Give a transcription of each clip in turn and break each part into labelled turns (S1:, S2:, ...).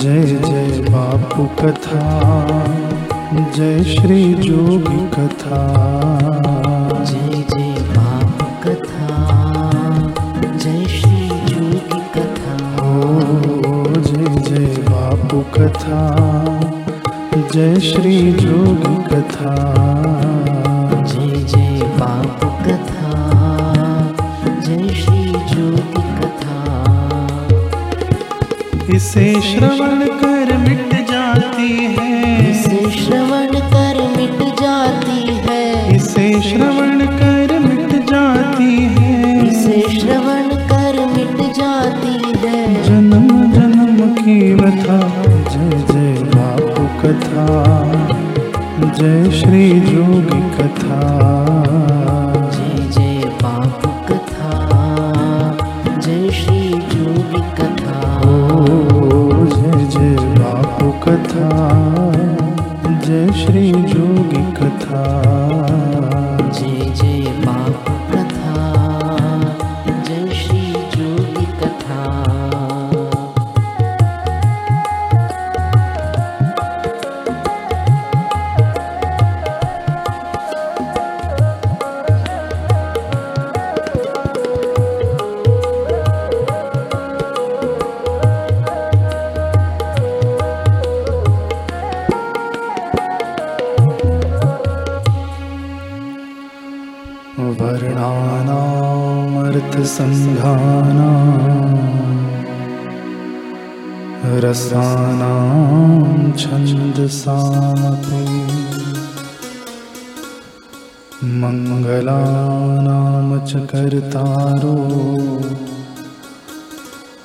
S1: जय जय बापू कथा जय श्री जोगी कथा।
S2: जय जय बाप कथा जय श्री जोगी कथा।
S1: ओ जय जय बापू कथा जय श्री जोगी कथा इसे श्रवण कर मिट जाती है।
S2: इसे श्रवण कर मिट जाती है।
S1: इसे श्रवण कर मिट जाती है।
S2: इसे श्रवण कर मिट जाती है।
S1: जन्म जन्म की व्यथा जय जय बापू कथा जय श्री जोगी कथा।
S2: जोगी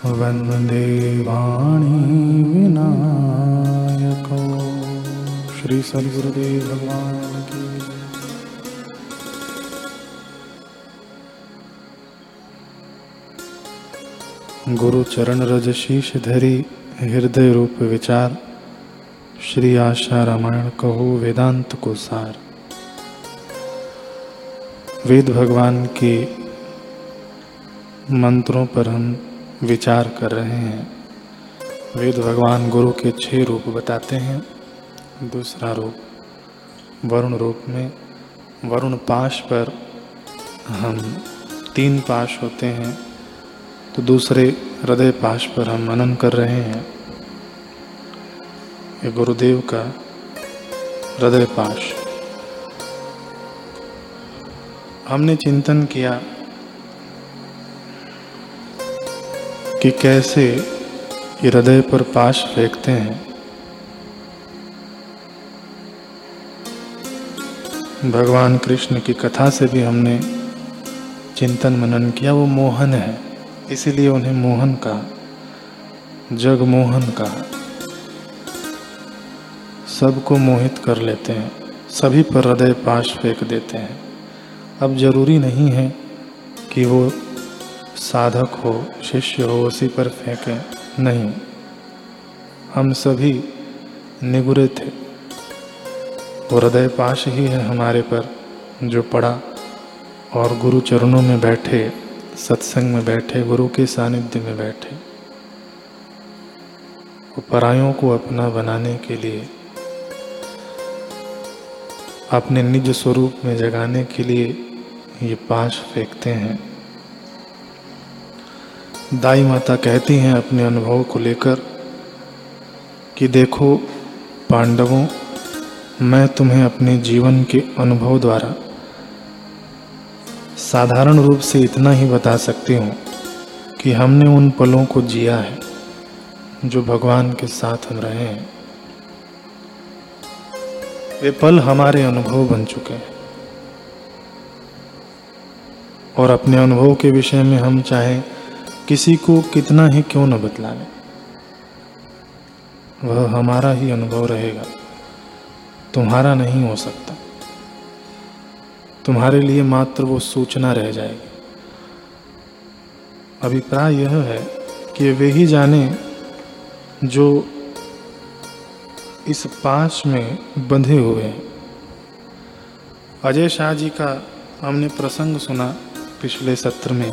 S1: वंदे वाणी विनायको श्री सद्गुरुदेव भगवान की गुरु चरण रज शीश धरी, हृदय रूप विचार। श्री आशा रामायण कहो, वेदांत को सार। वेद भगवान के मंत्रों पर हम विचार कर रहे हैं। वेद भगवान गुरु के छह रूप बताते हैं। दूसरा रूप, वरुण रूप में, वरुण पाश पर हम तीन पाश होते हैं। तो दूसरे हृदय पाश पर हम मनन कर रहे हैं। ये गुरुदेव का हृदय पाश। हमने चिंतन किया कि कैसे हृदय पर पाश फेंकते हैं। भगवान कृष्ण की कथा से भी हमने चिंतन मनन किया, वो मोहन है। इसीलिए उन्हें मोहन का जग मोहन का सबको मोहित कर लेते हैं, सभी पर हृदय पाश फेंक देते हैं। अब ज़रूरी नहीं है कि वो साधक हो, शिष्य हो, उसी पर फेंके। नहीं, हम सभी निगुरे थे हृदय पाश ही है हमारे पर, जो पड़ा और गुरु चरणों में बैठे, सत्संग में बैठे, गुरु के सानिध्य में बैठे। वो परायों को अपना बनाने के लिए, अपने निज स्वरूप में जगाने के लिए ये पाश फेंकते हैं। दाई माता कहती हैं अपने अनुभव को लेकर कि देखो, पांडवों, मैं तुम्हें अपने जीवन के अनुभव द्वारा साधारण रूप से इतना ही बता सकती हूँ कि हमने उन पलों को जिया है, जो भगवान के साथ हम रहे हैं। वे पल हमारे अनुभव बन चुके हैं। और अपने अनुभव के विषय में हम चाहे किसी को कितना ही क्यों न बतला लें वह हमारा ही अनुभव रहेगा। तुम्हारा नहीं हो सकता। तुम्हारे लिए मात्र वो सूचना रह जाएगी। अभिप्राय यह है कि वे ही जाने जो इस पाश में बंधे हुए हैं। अजय शाह जी का हमने प्रसंग सुना पिछले सत्र में।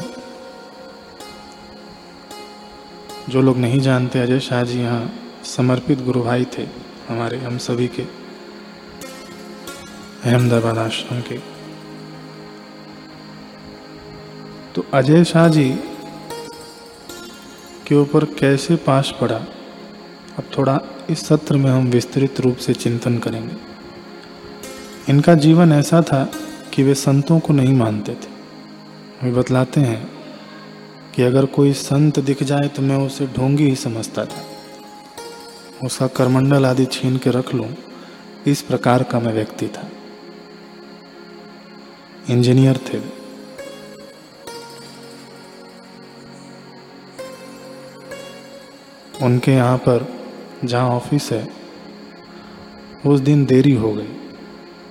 S1: जो लोग नहीं जानते अजय शाह जी यहाँ समर्पित गुरु भाई थे हमारे, हम सभी के, अहमदाबाद आश्रम के। तो अजय शाह जी के ऊपर कैसे पाश पड़ा? अब थोड़ा इस सत्र में हम विस्तृत रूप से चिंतन करेंगे। इनका जीवन ऐसा था कि वे संतों को नहीं मानते थे। वे बतलाते हैं कि अगर कोई संत दिख जाए तो मैं उसे ढोंगी ही समझता था। उसका करमंडल आदि छीन के रख लूँ, इस प्रकार का मैं व्यक्ति था। इंजीनियर थे उनके यहाँ पर जहाँ ऑफ़िस है, उस दिन देरी हो गई।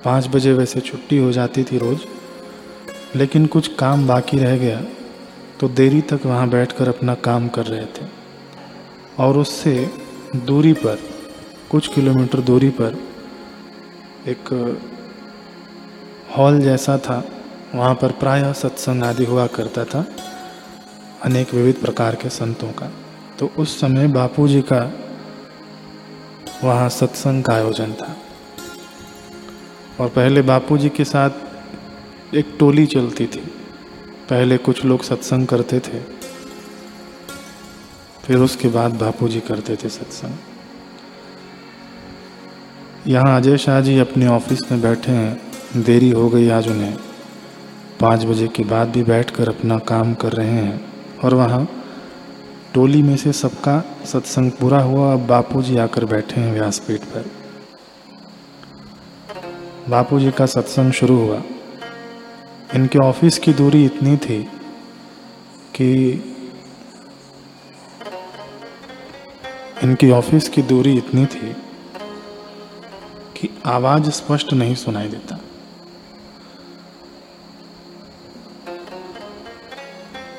S1: पाँच बजे वैसे छुट्टी हो जाती थी रोज़, लेकिन कुछ काम बाकी रह गया। तो देरी तक वहाँ बैठकर अपना काम कर रहे थे। और उससे दूरी पर, कुछ किलोमीटर दूरी पर, एक हॉल जैसा था। वहाँ पर प्रायः सत्संग आदि हुआ करता था, अनेक विविध प्रकार के संतों का। तो उस समय बापू जी का वहाँ सत्संग का आयोजन था। और पहले बापू जी के साथ एक टोली चलती थी। पहले कुछ लोग सत्संग करते थे। फिर उसके बाद बापू जी करते थे सत्संग। यहाँ अजय शाह जी अपने ऑफ़िस में बैठे हैं। देरी हो गई आज उन्हें। पाँच बजे के बाद भी बैठकर अपना काम कर रहे हैं। और वहाँ टोली में से सबका सत्संग पूरा हुआ। अब बापू जी आकर बैठे हैं व्यासपीठ पर। बापू जी का सत्संग शुरू हुआ। इनके ऑफ़िस की दूरी इतनी थी कि इनकी ऑफ़िस की दूरी इतनी थी कि आवाज़ स्पष्ट नहीं सुनाई देता।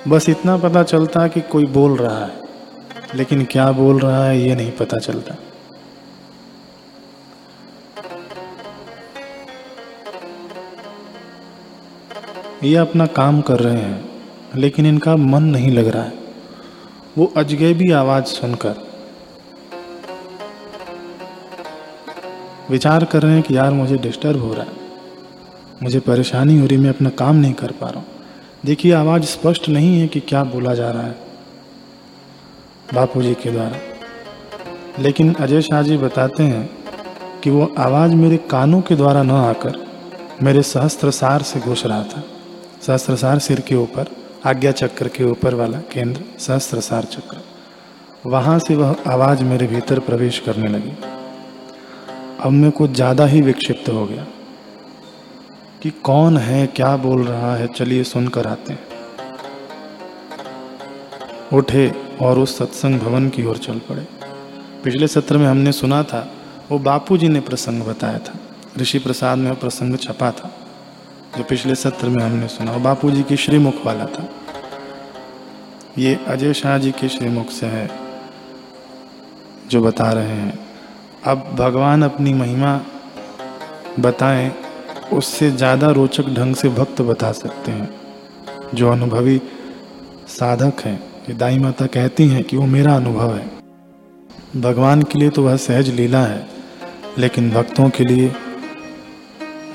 S1: बस इतना पता चलता कि कोई बोल रहा है, लेकिन क्या बोल रहा है ये नहीं पता चलता। ये अपना काम कर रहे हैं, लेकिन इनका मन नहीं लग रहा है। वो अजगैबी आवाज़ सुनकर विचार कर रहे हैं कि यार मुझे डिस्टर्ब हो रहा है। मुझे परेशानी हो रही मैं अपना काम नहीं कर पा रहा हूँ। देखिए, आवाज़ स्पष्ट नहीं है कि क्या बोला जा रहा है बापू जी के द्वारा। लेकिन अजय शाह जी बताते हैं कि वो आवाज़ मेरे कानों के द्वारा न आकर मेरे सहस्त्र सार से घुस रहा था। सहस्त्रसार सिर के ऊपर, आज्ञा चक्र के ऊपर वाला केंद्र, सहस्त्रसार चक्र। वहाँ से वह आवाज़ मेरे भीतर प्रवेश करने लगी। अब मैं कुछ ज़्यादा ही विक्षिप्त हो गया कि कौन है, क्या बोल रहा है, चलिए सुनकर आते हैं। उठे और उस सत्संग भवन की ओर चल पड़े। पिछले सत्र में हमने सुना था, वो बापू जी ने प्रसंग बताया था। ऋषि प्रसाद में प्रसंग छपा था। जो पिछले सत्र में हमने सुना बापू जी की श्रीमुख वाला था। ये अजय शाह जी के श्रीमुख से है, जो बता रहे हैं। अब भगवान अपनी महिमा बताएँ, उससे ज़्यादा रोचक ढंग से भक्त बता सकते हैं, जो अनुभवी साधक हैं। ये दाई माता कहती हैं कि वो मेरा अनुभव है। भगवान के लिए तो वह सहज लीला है, लेकिन भक्तों के लिए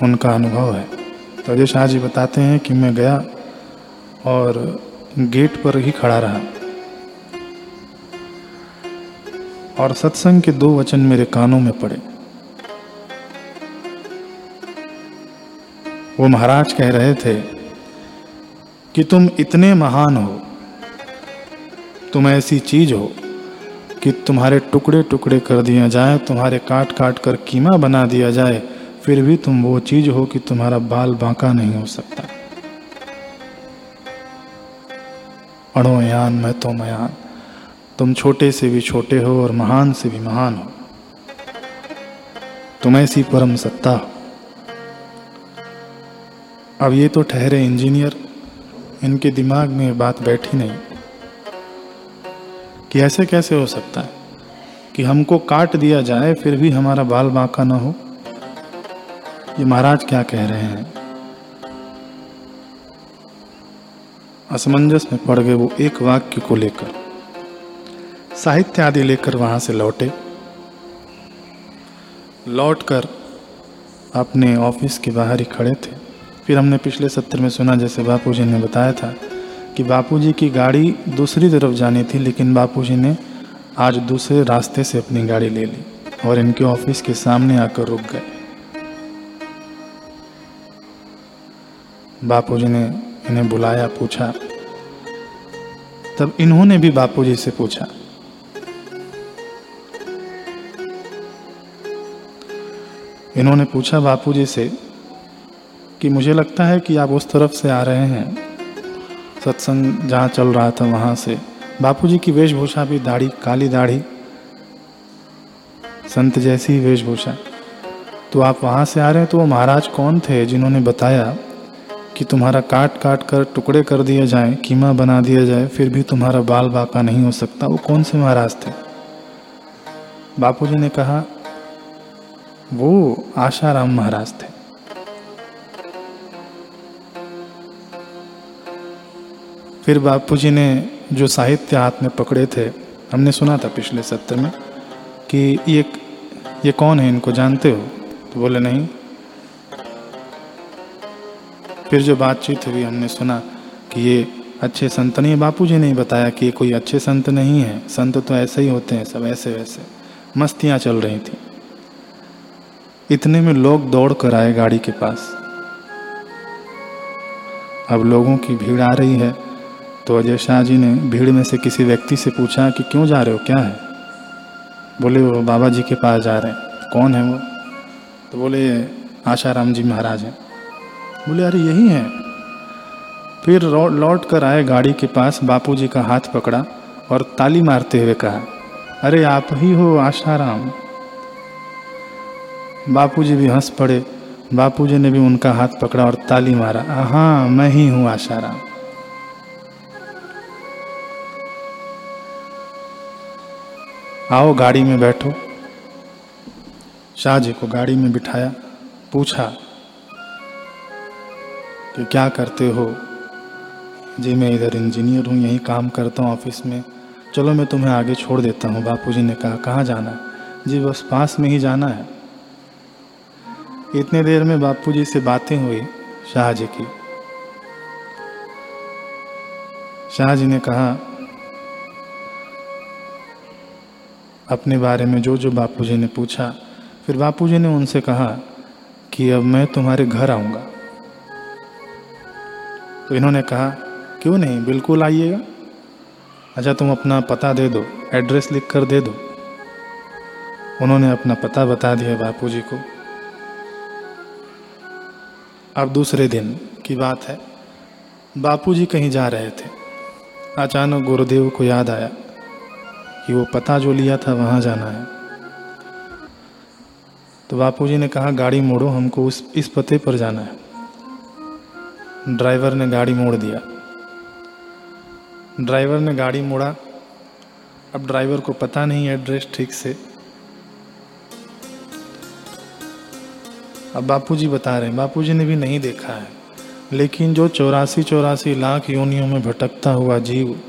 S1: उनका अनुभव है। तो अजय शाह जी बताते हैं कि मैं गया और गेट पर ही खड़ा रहा। और सत्संग के दो वचन मेरे कानों में पड़े। वो महाराज कह रहे थे कि तुम इतने महान हो, तुम ऐसी चीज़ हो कि तुम्हारे टुकड़े टुकड़े कर दिया जाए, तुम्हारे काट काट कर कीमा बना दिया जाए फिर भी तुम वो चीज़ हो कि तुम्हारा बाल बांका नहीं हो सकता। अणोयान मैं तो मयान। तुम छोटे से भी छोटे हो और महान से भी महान हो। तुम ऐसी परम सत्ता हो। अब ये तो ठहरे इंजीनियर, इनके दिमाग में बात बैठी नहीं। कि ऐसे कैसे हो सकता है कि हमको काट दिया जाए, फिर भी हमारा बाल बांका ना हो? ये महाराज क्या कह रहे हैं? असमंजस में पड़ गए वो एक वाक्य को लेकर। साहित्य आदि लेकर वहाँ से लौटे। लौटकर अपने ऑफ़िस के बाहर ही खड़े थे। फिर हमने पिछले सत्र में सुना, जैसे बापूजी ने बताया था, कि बापूजी की गाड़ी दूसरी तरफ़ जानी थी, लेकिन बापूजी ने आज दूसरे रास्ते से अपनी गाड़ी ले ली और इनके ऑफ़िस के सामने आकर रुक गए। बापूजी ने इन्हें बुलाया, पूछा। तब इन्होंने भी बापूजी से पूछा, इन्होंने पूछा बापूजी से कि मुझे लगता है कि आप उस तरफ़ से आ रहे हैं। सत्संग जहाँ चल रहा था वहाँ से। बापूजी की वेशभूषा भी दाढ़ी, काली दाढ़ी, संत जैसी वेशभूषा। तो आप वहाँ से आ रहे हैं तो वो महाराज कौन थे जिन्होंने बताया कि तुम्हारा काट काट कर टुकड़े कर दिया जाए, कीमा बना दिया जाए, फिर भी तुम्हारा बाल बाका नहीं हो सकता। वो कौन से महाराज थे? बापूजी ने कहा, वो आशाराम महाराज थे। फिर बापूजी ने जो साहित्य हाथ में पकड़े थे, हमने सुना था पिछले सत्र में कि ये ये कौन है, इनको जानते हो? तो बोले, नहीं फिर जो बातचीत हुई, हमने सुना कि ये अच्छे संत नहीं बापू जी ने बताया कि ये कोई अच्छे संत नहीं है। संत तो ऐसे ही होते हैं, सब ऐसे वैसे। मस्तियाँ चल रही थी। इतने में लोग दौड़ कर आए गाड़ी के पास। अब लोगों की भीड़ आ रही है तो अजय शाह जी ने भीड़ में से किसी व्यक्ति से पूछा कि क्यों जा रहे हो, क्या है? बोले, वो बाबा जी के पास जा रहे हैं। कौन है वो? तो बोले, आशाराम जी महाराज हैं। बोले, अरे, यही है। फिर लौट कर आए गाड़ी के पास, बापूजी का हाथ पकड़ा और ताली मारते हुए कहा, अरे, आप ही हो, आशाराम। बापूजी भी हंस पड़े। बापूजी ने भी उनका हाथ पकड़ा और ताली मारा। हाँ मैं ही हूँ, आशाराम। आओ, गाड़ी में बैठो। शाहजी को गाड़ी में बिठाया, पूछा कि क्या करते हो? जी, मैं इधर इंजीनियर हूँ, यहीं काम करता हूँ ऑफ़िस में। चलो, मैं तुम्हें आगे छोड़ देता हूँ, बापूजी ने कहा। कहाँ जाना है? जी, बस पास में ही जाना है। इतने देर में बापूजी से बातें हुई शाहजी की। शाहजी ने कहा, अपने बारे में जो जो बापूजी ने पूछा, फिर बापूजी ने उनसे कहा कि अब मैं तुम्हारे घर आऊँगा। तो इन्होंने कहा, क्यों नहीं? बिल्कुल आइएगा। अच्छा तुम अपना पता दे दो, एड्रेस लिख कर दे दो। उन्होंने अपना पता बता दिया बापूजी को। अब दूसरे दिन की बात है। बापूजी कहीं जा रहे थे। अचानक गुरुदेव को याद आया कि वो पता जो लिया था वहाँ जाना है। तो बापूजी ने कहा, गाड़ी मोड़ो, हमको उस, इस पते पर जाना है। ड्राइवर ने गाड़ी मोड़ दिया। ड्राइवर ने गाड़ी मोड़ा। अब ड्राइवर को पता नहीं एड्रेस ठीक से। अब बापूजी बता रहे हैं, बापूजी ने भी नहीं देखा है। लेकिन जो चौरासी चौरासी लाख योनियों में भटकता हुआ जीव,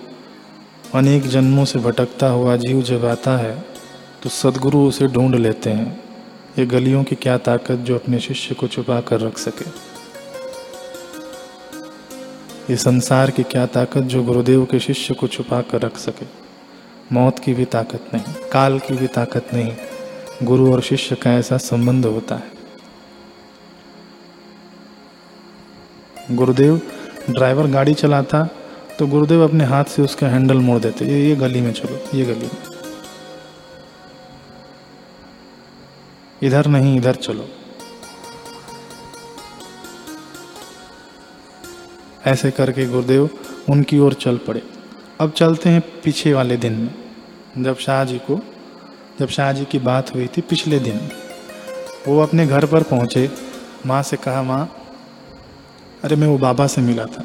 S1: अनेक जन्मों से भटकता हुआ जीव जब आता है तो सदगुरु उसे ढूंढ लेते हैं। ये गलियों की क्या ताकत जो अपने शिष्य को छुपा कर रख सके। ये संसार की क्या ताकत जो गुरुदेव के शिष्य को छुपा कर रख सके? मौत की भी ताकत नहीं, काल की भी ताकत नहीं, गुरु और शिष्य का ऐसा संबंध होता है। गुरुदेव ड्राइवर गाड़ी चलाता तो गुरुदेव अपने हाथ से उसका हैंडल मोड़ देते, ये ये गली में चलो, ये गली में। इधर नहीं, इधर चलो। ऐसे करके गुरुदेव उनकी ओर चल पड़े। अब चलते हैं पीछे वाले दिन में। जब शाहजी को, जब शाहजी की बात हुई थी पिछले दिन, वो अपने घर पर पहुँचे। माँ से कहा, माँ, अरे मैं वो बाबा से मिला था।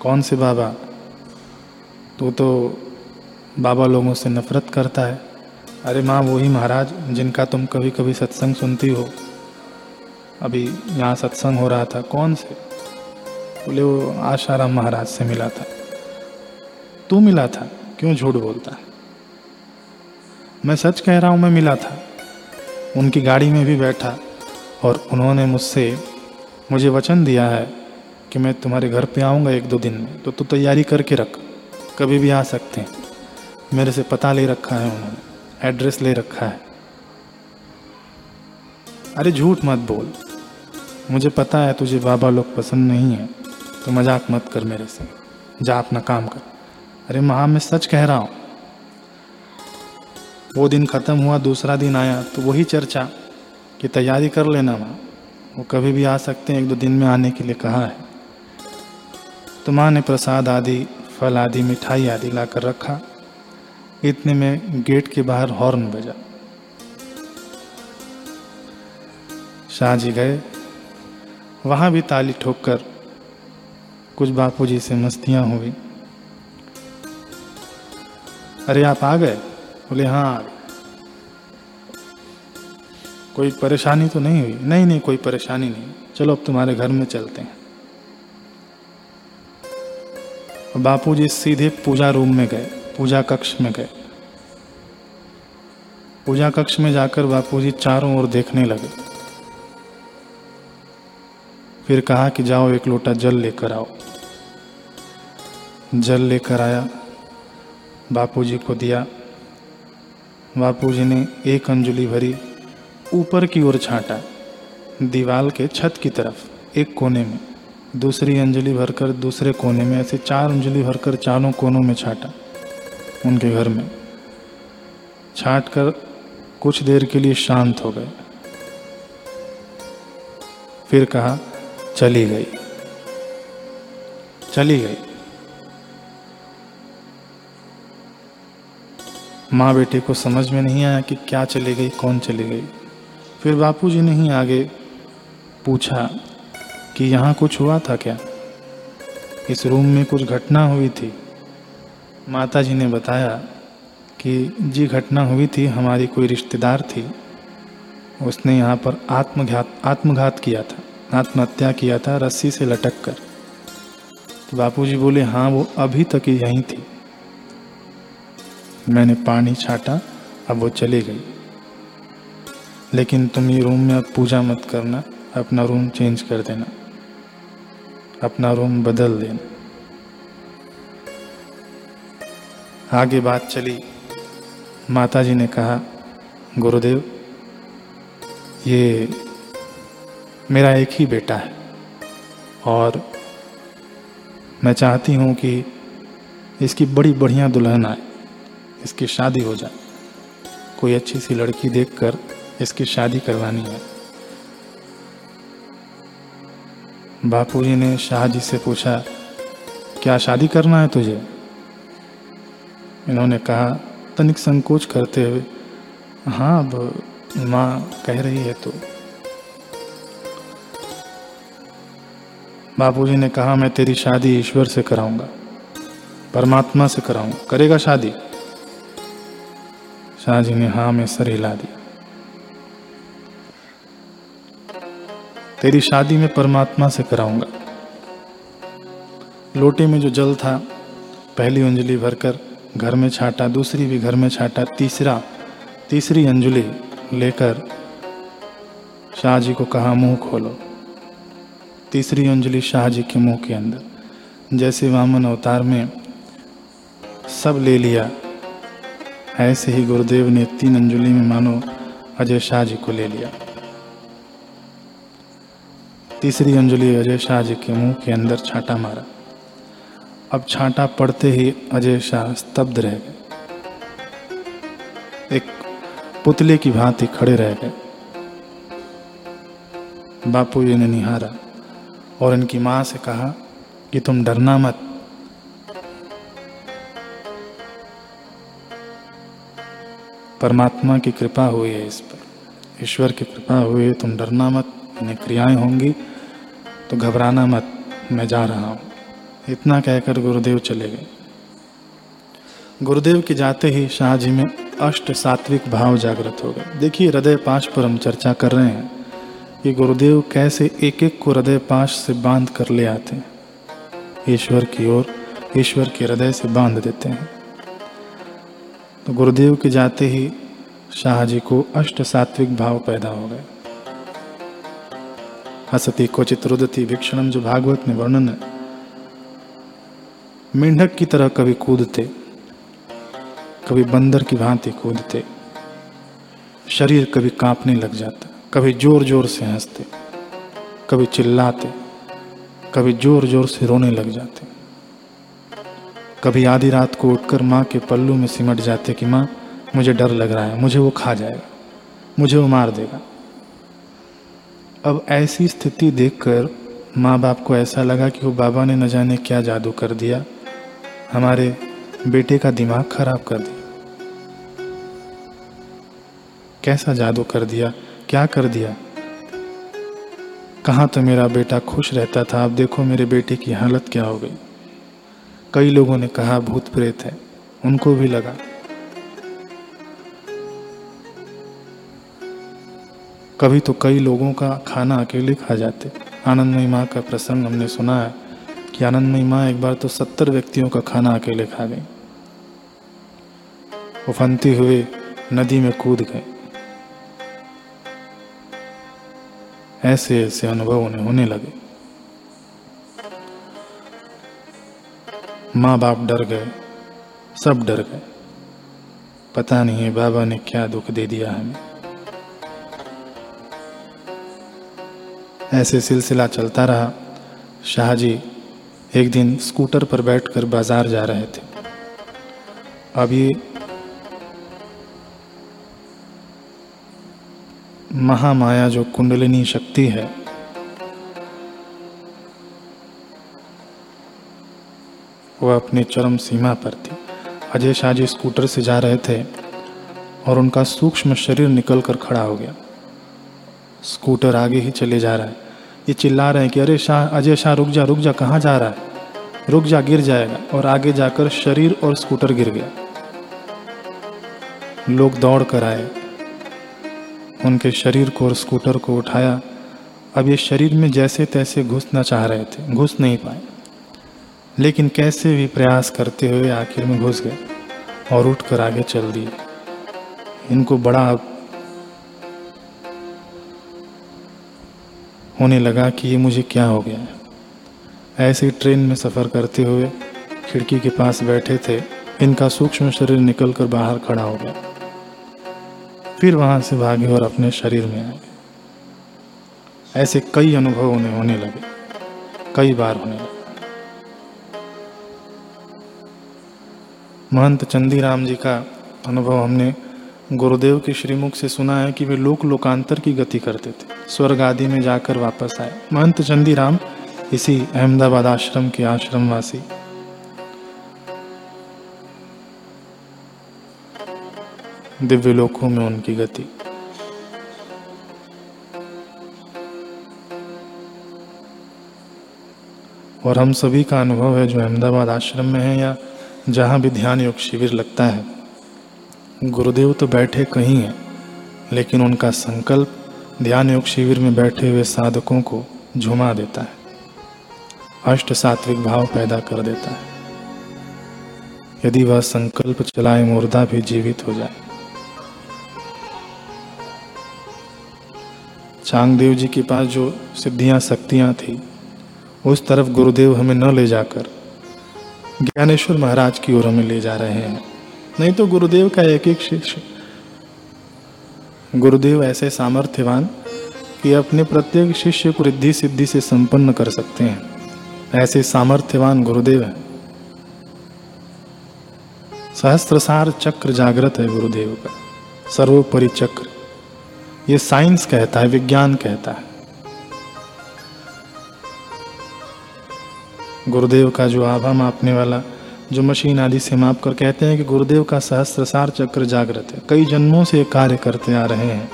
S1: कौन से बाबा? तू तो बाबा लोगों से नफरत करता है। अरे माँ वही महाराज जिनका तुम कभी कभी सत्संग सुनती हो। अभी यहाँ सत्संग हो रहा था। कौन से? बोले, वो आशाराम महाराज से मिला था। तू मिला था? क्यों झूठ बोलता? है मैं सच कह रहा हूँ, मैं मिला था। उनकी गाड़ी में भी बैठा और उन्होंने मुझसे, मुझे वचन दिया है कि मैं तुम्हारे घर पे आऊँगा एक दो दिन में। तो तू तैयारी करके रख, कभी भी आ सकते हैं। मेरे से पता ले रखा है उन्होंने, एड्रेस ले रखा है। अरे झूठ मत बोल। मुझे पता है तुझे बाबा लोग पसंद नहीं है। तो मज़ाक मत कर मेरे से। जा अपना काम कर। अरे महा मैं सच कह रहा हूँ। वो दिन ख़त्म हुआ, दूसरा दिन आया तो वही चर्चा कि तैयारी कर लेना माँ। वो कभी भी आ सकते हैं, एक दो दिन में आने के लिए कहा है। तो माँ ने प्रसाद आदि, फल आदि, मिठाई आदि ला कर रखा। इतने में गेट के बाहर हॉर्न बजा। शाह जी गए। वहाँ भी ताली ठोक कर कुछ बापू जी से मस्तियाँ हुई। अरे आप आ गए? बोले हाँ आ गए। कोई परेशानी तो नहीं हुई? नहीं नहीं, कोई परेशानी नहीं। चलो, अब तुम्हारे घर में चलते हैं। बापू जी सीधे पूजा रूम में गए, पूजा कक्ष में गए। पूजा कक्ष में जाकर बापू जी चारों ओर देखने लगे। फिर कहा कि जाओ एक लोटा जल लेकर आओ। जल लेकर आया, बापूजी को दिया। बापूजी ने एक अंजुली भरी, ऊपर की ओर छाटा, दीवाल के छत की तरफ़, एक कोने में। दूसरी अंजलि भरकर दूसरे कोने में, ऐसे चार अंजलि भरकर चारों कोनों में छाटा, उनके घर में। छाट कर कुछ देर के लिए शांत हो गए। फिर कहा चली गई। चली गई। माँ बेटे को समझ में नहीं आया कि क्या चली गई, कौन चली गई। फिर बापूजी ने ही आगे पूछा कि यहाँ कुछ हुआ था क्या? इस रूम में कुछ घटना हुई थी। माता जी ने बताया कि जी घटना हुई थी, हमारी कोई रिश्तेदार थी। उसने यहाँ पर आत्मघात आत्मघात किया था। आत्महत्या किया था, रस्सी से लटक कर तो बापू जी बोले हाँ वो अभी तक यहीं थी। मैंने पानी छाटा, अब वो चली गई। लेकिन तुम ये रूम में अब पूजा मत करना, अपना रूम चेंज कर देना। अपना रूम बदल देना। आगे बात चली। माता जी ने कहा, गुरुदेव, ये मेरा एक ही बेटा है। और मैं चाहती हूँ कि इसकी बड़ी बढ़िया दुल्हन आए, इसकी शादी हो जाए। कोई अच्छी सी लड़की देखकर इसकी शादी करवानी है। बापू जी ने शाहजी से पूछा, क्या शादी करना है तुझे? इन्होंने कहा, तनिक संकोच करते हुए। हाँ अब माँ कह रही है तो। बापूजी ने कहा, मैं तेरी शादी ईश्वर से कराऊँगा, परमात्मा से कराऊँगा। करेगा शादी? शाहजी ने हाँ में सर हिला दिया। तेरी शादी में परमात्मा से कराऊँगा। लोटे में जो जल था, पहली अंजलि भरकर घर में छाटा, दूसरी भी घर में छाटा, तीसरा, तीसरी अंजलि लेकर शाहजी को कहा, मुँह खोलो। तीसरी अंजलि शाह जी के मुँह के अंदर। जैसे वामन अवतार में सब ले लिया, ऐसे ही गुरुदेव ने तीन अंजलि में मानो अजय शाह जी को ले लिया। तीसरी अंजलि अजय शाह जी के मुँह के अंदर छाटा मारा। अब छाटा पड़ते ही अजय शाह स्तब्ध रह गए। एक पुतले की भांति खड़े रह गए। बापू जी ने निहारा। और इनकी माँ से कहा कि तुम डरना मत। परमात्मा की कृपा हुई है इस पर। ईश्वर की कृपा हुई है, तुम डरना मत, इन्हें क्रियाएँ होंगी तो घबराना मत, मैं जा रहा हूँ। इतना कहकर गुरुदेव चले गए। गुरुदेव के जाते ही शाह जी में अष्ट सात्विक भाव जागृत हो गए। देखिए, हृदय पाश पर हम चर्चा कर रहे हैं। कि गुरुदेव कैसे एक एक को हृदय पाश से बाँध कर ले आते हैं। ईश्वर की ओर, ईश्वर के हृदय से बाँध देते हैं। तो गुरुदेव के जाते ही शाहजी को अष्ट सात्विक भाव पैदा हो गए। हसती क्वचित रुदती भिक्षणम जो भागवत में वर्णन है। मेंढक की तरह कभी कूदते, कभी बंदर की भांति कूदते। शरीर कभी कांपने लग जाता। कभी ज़ोर ज़ोर से हँसते, कभी चिल्लाते, कभी ज़ोर ज़ोर से रोने लग जाते। कभी आधी रात को उठकर माँ के पल्लू में सिमट जाते कि माँ, मुझे डर लग रहा है, मुझे वो खा जाएगा, मुझे वो मार देगा। अब ऐसी स्थिति देखकर माँ बाप को ऐसा लगा कि वो बाबा ने न जाने क्या जादू कर दिया, हमारे बेटे का दिमाग खराब कर दिया। कैसा जादू कर दिया? क्या कर दिया? कहाँ तो मेरा बेटा खुश रहता था? अब देखो मेरे बेटे की हालत क्या हो गई। कई लोगों ने कहा, भूत प्रेत है। उनको भी लगा। कभी तो कई लोगों का खाना अकेले खा जाते। आनंदमयी माँ का प्रसंग हमने सुना है कि आनंदमयी माँ एक बार तो सत्तर व्यक्तियों का खाना अकेले खा गई। उफनते हुए नदी में कूद गए ऐसे ऐसे अनुभव उन्हें होने लगे। माँ बाप डर गए, सब डर गए। पता नहीं है बाबा ने क्या दुख दे दिया हमें। ऐसे सिलसिला चलता रहा। शाहजी एक दिन स्कूटर पर बैठकर बाज़ार जा रहे थे। ये महामाया जो कुंडलिनी शक्ति है। वह अपनी चरम सीमा पर थी। अजय शाह जी स्कूटर से जा रहे थे और उनका सूक्ष्म शरीर निकल कर खड़ा हो गया। स्कूटर आगे ही चले जा रहा है। ये चिल्ला रहे हैं कि, अरे शाह, अजय शाह, रुक जा रुक जा, कहाँ जा रहा है? रुक जा, गिर जाएगा। और आगे जाकर शरीर और स्कूटर गिर गया। लोग दौड़ कर आए। उनके शरीर को और स्कूटर को उठाया। अब ये शरीर में जैसे तैसे घुसना चाह रहे थे, घुस नहीं पाए। लेकिन कैसे भी प्रयास करते हुए आखिर में घुस गए और उठ कर आगे चल दिए। इनको बड़ा होने लगा कि ये मुझे क्या हो गया है। ऐसे ही ट्रेन में सफ़र करते हुए खिड़की के पास बैठे थे, इनका सूक्ष्म शरीर निकल कर बाहर खड़ा हो गया। फिर वहाँ से भागे और अपने शरीर में आए। ऐसे कई अनुभव उन्हें होने लगे। कई बार होने लगे। महंत चंदीराम जी का अनुभव हमने गुरुदेव के श्रीमुख से सुना है कि वे लोक लोकांतर की गति करते थे। स्वर्ग आदि में जाकर वापस आए। महंत चंदीराम इसी अहमदाबाद आश्रम के आश्रमवासी दिव्य लोकों में उनकी गति। और हम सभी का अनुभव है, जो अहमदाबाद आश्रम में है या जहाँ भी ध्यान योग शिविर लगता है, गुरुदेव तो बैठे कहीं हैं, लेकिन उनका संकल्प ध्यान योग शिविर में बैठे हुए साधकों को झुमा देता है, अष्ट सात्विक भाव पैदा कर देता है। यदि वह संकल्प चलाए, मुर्दा भी जीवित हो जाए। चांगदेव जी के पास जो सिद्धियाँ, शक्तियाँ थी, उस तरफ़ गुरुदेव हमें न ले जाकर ज्ञानेश्वर महाराज की ओर हमें ले जा रहे हैं। नहीं तो गुरुदेव का एक एक शिष्य, गुरुदेव ऐसे सामर्थ्यवान कि अपने प्रत्येक शिष्य को रिद्धि सिद्धि से संपन्न कर सकते हैं। ऐसे सामर्थ्यवान गुरुदेव है। सहस्त्रसार चक्र जागृत है गुरुदेव का, सर्वोपरि चक्र। ये साइंस कहता है, विज्ञान कहता है। गुरुदेव का जो आभा मापने वाला, जो मशीन आदि से माप कर कहते हैं कि गुरुदेव का सहस्त्रसार चक्र जागृत है। कई जन्मों से कार्य करते आ रहे हैं।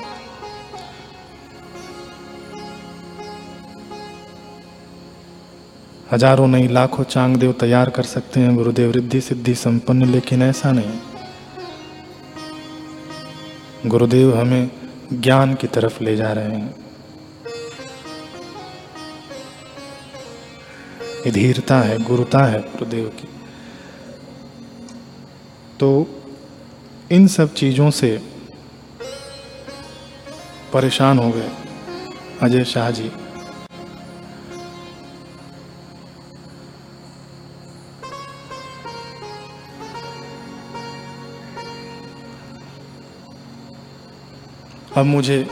S1: हज़ारों नहीं, लाखों चांग देव तैयार कर सकते हैं। गुरुदेव रिद्धि सिद्धि संपन्न, लेकिन ऐसा नहीं। गुरुदेव हमें ज्ञान की तरफ़ ले जा रहे हैं। धीरता है, गुरुता है गुरुदेव की। तो इन सब चीज़ों से परेशान हो गए अजय शाह जी। अब मुझे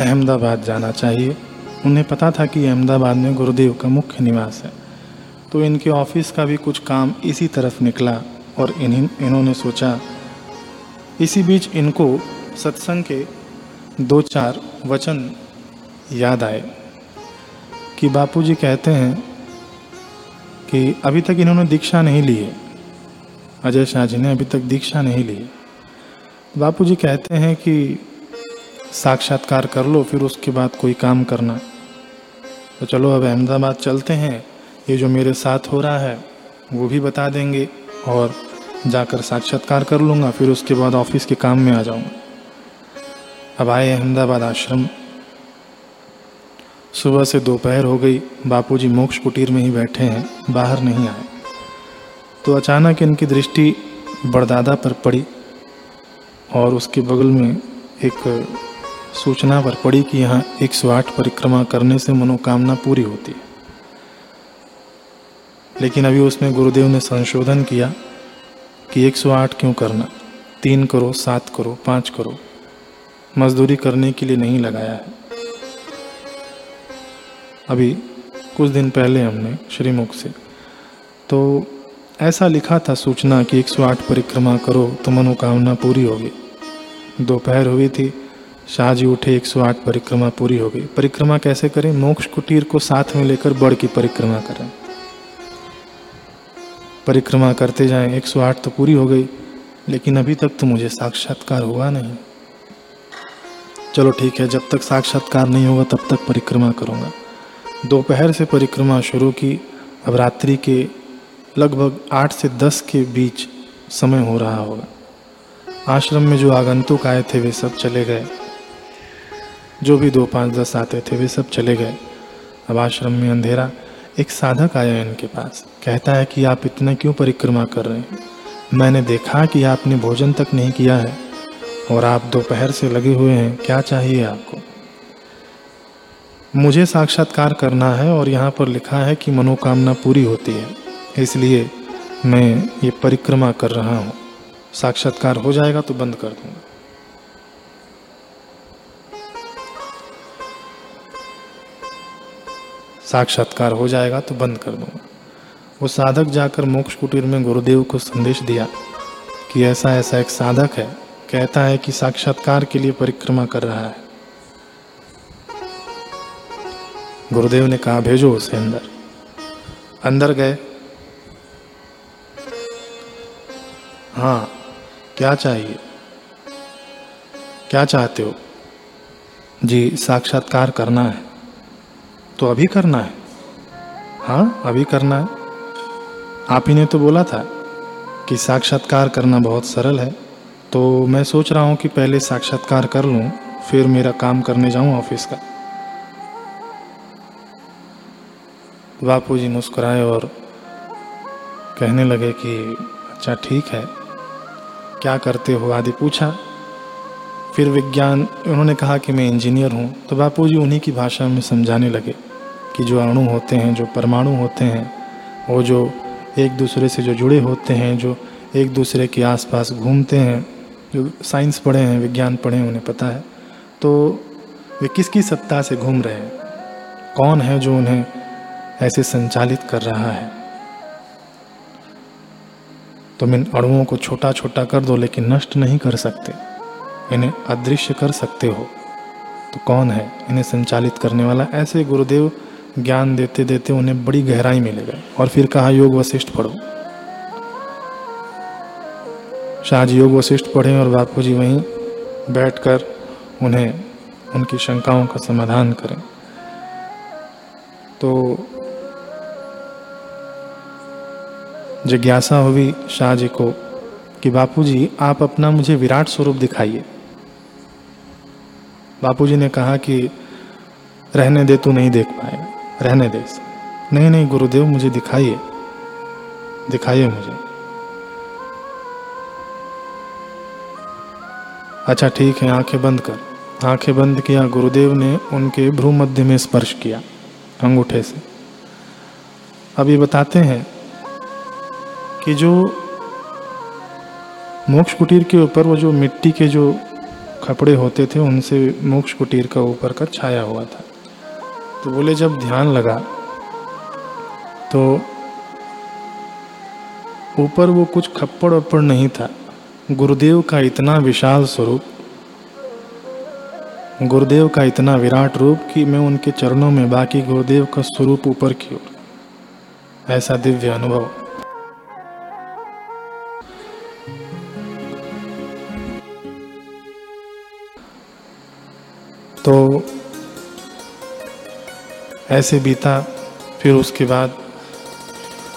S1: अहमदाबाद जाना चाहिए। उन्हें पता था कि अहमदाबाद में गुरुदेव का मुख्य निवास है। तो इनके ऑफ़िस का भी कुछ काम इसी तरफ़ निकला और इन्हीं, इन्होंने सोचा, इसी बीच इनको सत्संग के दो चार वचन याद आए कि बापूजी कहते हैं कि अभी तक इन्होंने दीक्षा नहीं ली है। अजय शाह जी ने अभी तक दीक्षा नहीं ली बापूजी कहते हैं कि साक्षात्कार कर लो, फिर उसके बाद कोई काम करना। तो चलो, अब अहमदाबाद चलते हैं। ये जो मेरे साथ हो रहा है, वो भी बता देंगे और जाकर साक्षात्कार कर लूँगा, फिर उसके बाद ऑफ़िस के काम में आ जाऊँगा। अब आए अहमदाबाद आश्रम। सुबह से दोपहर हो गई। बापूजी मोक्ष कुटीर में ही बैठे हैं, बाहर नहीं आए। तो अचानक इनकी दृष्टि बड़दादा पर पड़ी और उसके बगल में एक सूचना पर पड़ी कि यहाँ 108 परिक्रमा करने से मनोकामना पूरी होती। है लेकिन अभी उसमें गुरुदेव ने संशोधन किया कि 108 क्यों करना? तीन करो, सात करो, पाँच करो। मजदूरी करने के लिए नहीं लगाया है। अभी कुछ दिन पहले हमने श्रीमुख से तो ऐसा लिखा था सूचना कि 108 परिक्रमा करो तो मनोकामना पूरी होगी। दोपहर हुई थी शाहजी उठे 108 परिक्रमा पूरी हो गई। परिक्रमा कैसे करें? मोक्ष कुटीर को साथ में लेकर बड़ की परिक्रमा करें। परिक्रमा करते जाएँ 108 तो पूरी हो गई, लेकिन अभी तक तो मुझे साक्षात्कार हुआ नहीं। चलो ठीक है, जब तक साक्षात्कार नहीं होगा, तब तक परिक्रमा करूँगा। दोपहर से परिक्रमा शुरू की, अब रात्रि के लगभग आठ से दस के बीच समय हो रहा होगा। आश्रम में जो आगंतुक आए थे, वे सब चले गए। जो भी दो पाँच दस आते थे, वे सब चले गए। अब आश्रम में अंधेरा। एक साधक आया इनके पास। कहता है कि आप इतना क्यों परिक्रमा कर रहे हैं? मैंने देखा कि आपने भोजन तक नहीं किया है, और आप दोपहर से लगे हुए हैं। क्या चाहिए आपको? मुझे साक्षात्कार करना है, और यहाँ पर लिखा है कि मनोकामना पूरी होती है। इसलिए मैं ये परिक्रमा कर रहा हूँ। साक्षात्कार हो जाएगा तो बंद कर दूँगा। साक्षात्कार हो जाएगा तो बंद कर दूँगा। वो साधक जाकर मोक्ष कुटीर में गुरुदेव को संदेश दिया कि ऐसा ऐसा एक साधक है, कहता है कि साक्षात्कार के लिए परिक्रमा कर रहा है। गुरुदेव ने कहा, भेजो उसे अंदर। अंदर गए। हाँ क्या चाहिए? क्या चाहते हो? जी, साक्षात्कार करना है। तो अभी करना है। हाँ अभी करना है। आप ही ने तो बोला था कि साक्षात्कार करना बहुत सरल है। तो मैं सोच रहा हूँ कि पहले साक्षात्कार कर लूँ, फिर मेरा काम करने जाऊँ ऑफ़िस का। बापू जी मुस्कुराए और कहने लगे कि अच्छा ठीक है। क्या करते हो? आदि पूछा। फिर विज्ञान, उन्होंने कहा कि मैं इंजीनियर हूँ। तो बापू जी उन्हीं की भाषा में समझाने लगे। कि जो अणु होते हैं, जो परमाणु होते हैं, वो जो एक दूसरे से जो जुड़े होते हैं, जो एक दूसरे के आसपास घूमते हैं, जो साइंस पढ़े हैं, विज्ञान पढ़े हैं, उन्हें पता है। तो वे किसकी सत्ता से घूम रहे हैं? कौन है जो उन्हें ऐसे संचालित कर रहा है? तुम इन अणुओं को छोटा छोटा कर दो, लेकिन नष्ट नहीं कर सकते। इन्हें अदृश्य कर सकते हो। तो कौन है इन्हें संचालित करने वाला? ऐसे गुरुदेव ज्ञान देते देते उन्हें बड़ी गहराई में ले गए और फिर कहा, योग वशिष्ठ पढ़ो। शाहजी योग वशिष्ठ पढ़े और बापू जी वहीं बैठकर उन्हें उनकी शंकाओं का समाधान करें। तो जिज्ञासा हुई शाह जी को कि बापूजी आप अपना मुझे विराट स्वरूप दिखाइए। बापूजी ने कहा कि, रहने दे, तू नहीं देख पाएगा रहने दे। नहीं नहीं, गुरुदेव, मुझे दिखाइए। दिखाइए मुझे। अच्छा ठीक है, आँखें बंद कर। आँखें बंद किया, गुरुदेव ने उनके भ्रू मध्य में स्पर्श किया, अंगूठे से। अभी बताते हैं कि जो मोक्ष कुटीर के ऊपर, वो जो मिट्टी के जो कपड़े होते थे, उनसे मोक्ष कुटीर का ऊपर का छाया हुआ था। तो बोले, जब ध्यान लगा तो ऊपर वो कुछ खप्पड़ वप्पड़ नहीं था। गुरुदेव का इतना विशाल स्वरूप, गुरुदेव का इतना विराट रूप कि मैं उनके चरणों में बाकी गुरुदेव का स्वरूप ऊपर की ओर। ऐसा दिव्य अनुभव। तो ऐसे बीता, फिर उसके बाद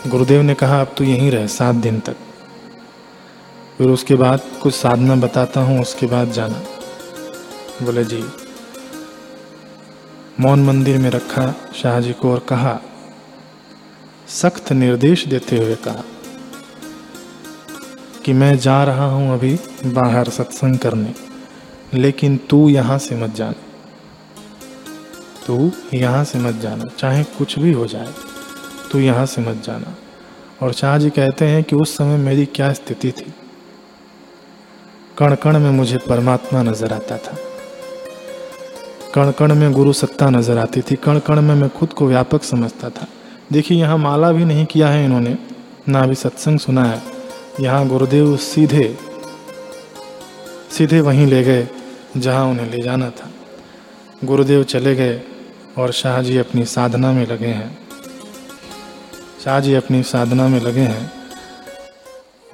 S1: गुरुदेव ने कहा, अब तो यहीं रहे, सात दिन तक। फिर उसके बाद कुछ साधना बताता हूँ, उसके बाद जाना। बोले, जी। मौन मंदिर में रखा शाहजी को और कहा, सख्त निर्देश देते हुए कहा कि मैं जा रहा हूँ अभी बाहर सत्संग करने, लेकिन तू यहाँ से मत जाना। तू यहाँ से मत जाना, चाहे कुछ भी हो जाए, तू यहाँ से मत जाना। और शाह जी कहते हैं कि उस समय मेरी क्या स्थिति थी? कण कण में मुझे परमात्मा नज़र आता था। कण कण में गुरु सत्ता नज़र आती थी। कण कण में मैं खुद को व्यापक समझता था। देखिए, यहाँ माला भी नहीं किया है इन्होंने, ना भी सत्संग सुना है। यहाँ गुरुदेव सीधे सीधे वहीं ले गए, जहाँ उन्हें ले जाना था। गुरुदेव चले गए और शाह जी अपनी साधना में लगे हैं। शाह जी अपनी साधना में लगे हैं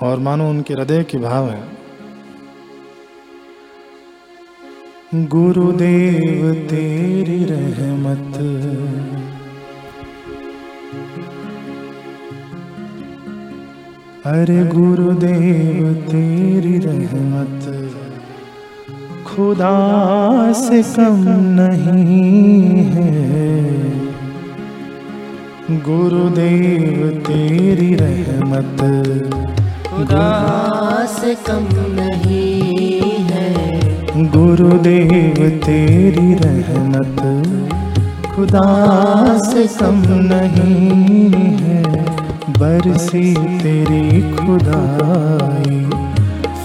S1: और मानो उनके हृदय के भाव हैं। गुरुदेव, तेरी रहमत। अरे गुरुदेव, तेरी रहमत। खुदा से कम नहीं है। गुरुदेव तेरी रहमत
S2: खुदा से कम नहीं है।
S1: गुरुदेव तेरी रहमत खुदा से कम नहीं है। बरसी तेरी खुदाई।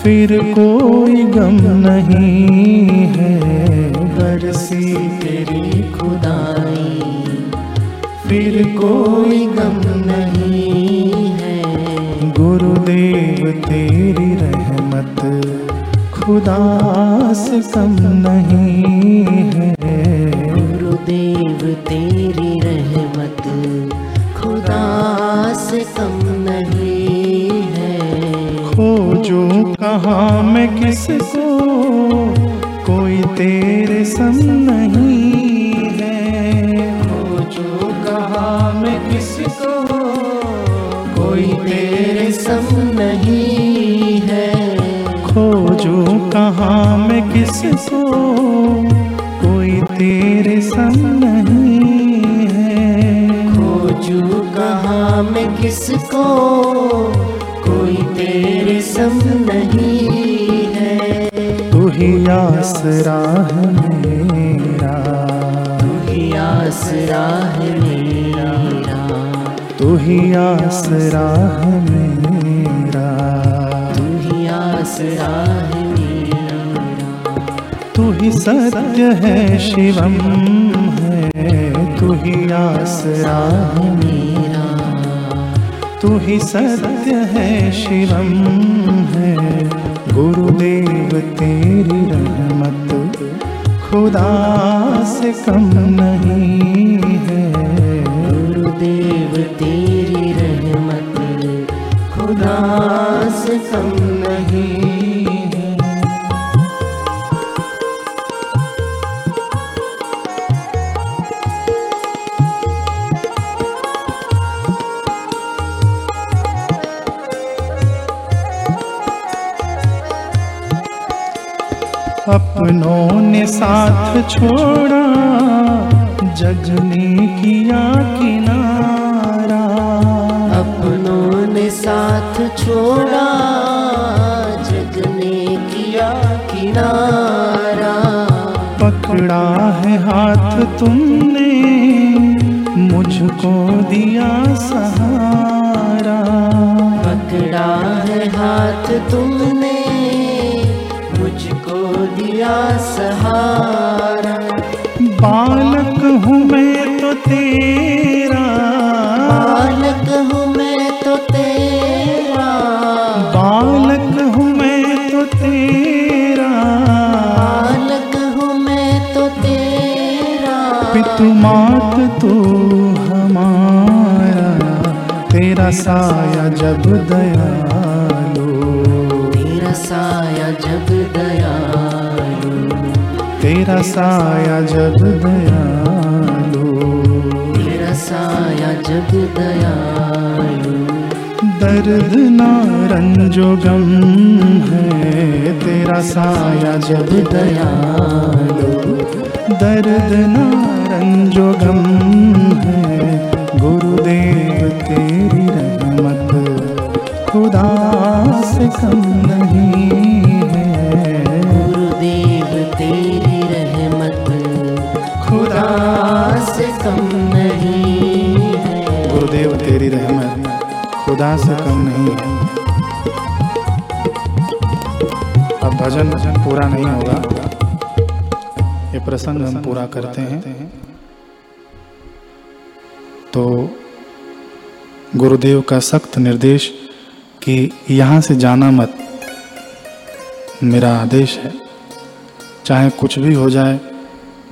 S1: फिर कोई गम नहीं है। बरसी तेरी खुदाई। फिर कोई गम
S2: नहीं है।
S1: गुरुदेव तेरी रहमत खुदा से कम नहीं है।
S2: गुरुदेव तेरी रहमत खुदा से कम नहीं है।
S1: खोजो कहाँ मैं किसको? कोई तेरे संग नहीं है। खोजो कहा मैं किसको कोई तेरे संग
S2: नहीं है।
S1: खोजो कहाँ मैं किसको? कोई तेरे संग नहीं है।
S2: खोजू कहा मैं किसको? कोई तेरे संग नहीं है।
S1: तू ही आसरा है मेरा।
S2: तू ही आसरा है मेरा।
S1: तू ही आसरा है मेरा।
S2: तू ही आसरा है मेरा।
S1: तू ही सत्य है शिवम है। तू ही आसरा है
S2: मेरा।
S1: तू ही सत्य है, शिवम है। गुरुदेव, तेरी रहमत खुदा से कम नहीं है।
S2: गुरुदेव, तेरी रहमत खुदा से कम नहीं
S1: अपनों ने साथ छोड़ा जग ने किया किनारा।
S2: अपनों ने साथ छोड़ा जग ने किया किनारा।
S1: पकड़ा है हाथ तुमने मुझको दिया सहारा।
S2: पकड़ा है हाथ तुमने दिया सहारा।
S1: बालक हूँ मैं तो तेरा।
S2: बालक हूँ मैं तो तेरा।
S1: बालक हूँ मैं तो तेरा।
S2: बालक हूँ मैं तो तेरा।
S1: पितु मात तू हमारा। तेरा साया जब दयालु
S2: तेरा साया जब दयालु
S1: तेरा साया जब दयालु।
S2: तेरा साया जब दयालु।
S1: दर्द ना रंजो गम है तेरा साया जब दयालु। दर्द ना रंजो गम है गुरुदेव तेरी रहमत। खुदा से कम नहीं।
S2: तेरी रहमत,
S1: खुदा
S2: से कम नहीं। है
S1: अब भजन पूरा नहीं होगा। ये प्रसंग हम पूरा करते हैं। तो गुरुदेव का सख्त निर्देश कि यहाँ से जाना मत, मेरा आदेश है। चाहे कुछ भी हो जाए,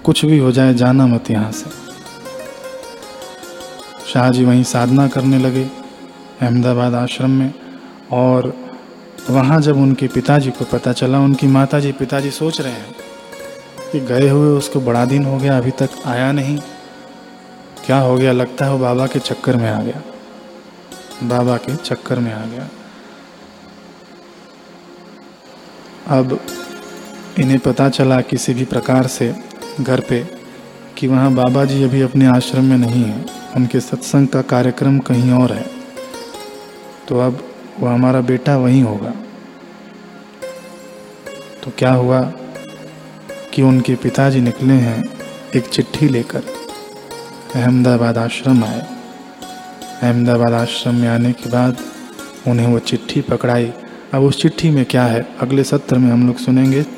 S1: कुछ भी हो जाए, जाना मत यहाँ से। शाह जी वहीं साधना करने लगे अहमदाबाद आश्रम में और वहाँ जब उनके पिताजी को पता चला, उनकी माताजी पिताजी सोच रहे हैं कि गए हुए उसको बड़ा दिन हो गया, अभी तक आया नहीं। क्या हो गया? लगता है वो बाबा के चक्कर में आ गया। बाबा के चक्कर में आ गया। अब इन्हें पता चला किसी भी प्रकार से घर पे कि वहाँ बाबा जी अभी अपने आश्रम में नहीं हैं। उनके सत्संग का कार्यक्रम कहीं और है। तो अब वो हमारा बेटा वहीं होगा। तो क्या हुआ कि उनके पिताजी निकले हैं एक चिट्ठी लेकर? अहमदाबाद आश्रम आए। अहमदाबाद आश्रम में आने के बाद उन्हें वो चिट्ठी पकड़ाई। अब उस चिट्ठी में क्या है? अगले सत्र में हम लोग सुनेंगे।